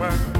work.